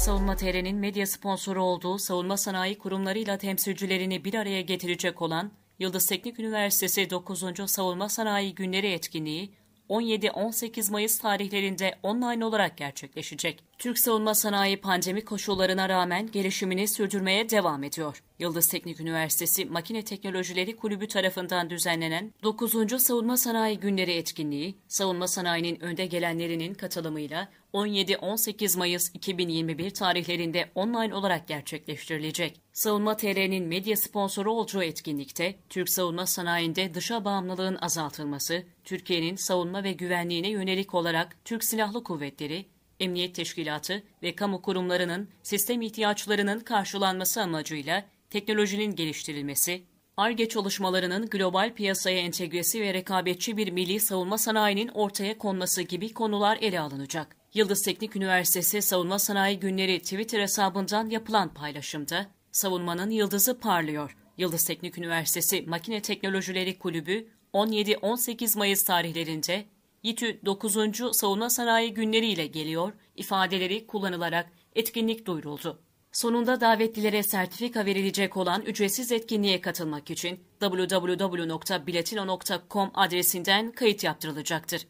Savunma TR'nin medya sponsoru olduğu savunma sanayi kurumlarıyla temsilcilerini bir araya getirecek olan Yıldız Teknik Üniversitesi 9. Savunma Sanayi Günleri etkinliği 17-18 Mayıs tarihlerinde online olarak gerçekleşecek. Türk savunma sanayi pandemi koşullarına rağmen gelişimini sürdürmeye devam ediyor. Yıldız Teknik Üniversitesi Makine Teknolojileri Kulübü tarafından düzenlenen 9. Savunma Sanayi Günleri etkinliği, savunma sanayinin önde gelenlerinin katılımıyla 17-18 Mayıs 2021 tarihlerinde online olarak gerçekleştirilecek. Savunma TR'nin medya sponsoru olacağı etkinlikte, Türk savunma sanayinde dışa bağımlılığın azaltılması, Türkiye'nin savunma ve güvenliğine yönelik olarak Türk Silahlı Kuvvetleri, Emniyet Teşkilatı ve kamu kurumlarının sistem ihtiyaçlarının karşılanması amacıyla teknolojinin geliştirilmesi, ARGE çalışmalarının global piyasaya entegresi ve rekabetçi bir milli savunma sanayinin ortaya konması gibi konular ele alınacak. Yıldız Teknik Üniversitesi Savunma Sanayi Günleri Twitter hesabından yapılan paylaşımda, savunmanın yıldızı parlıyor. Yıldız Teknik Üniversitesi Makine Teknolojileri Kulübü 17-18 Mayıs tarihlerinde YİTÜ 9. Savunma Sanayi Günleri ile geliyor ifadeleri kullanılarak etkinlik duyuruldu. Sonunda davetlilere sertifika verilecek olan ücretsiz etkinliğe katılmak için www.biletino.com adresinden kayıt yaptırılacaktır.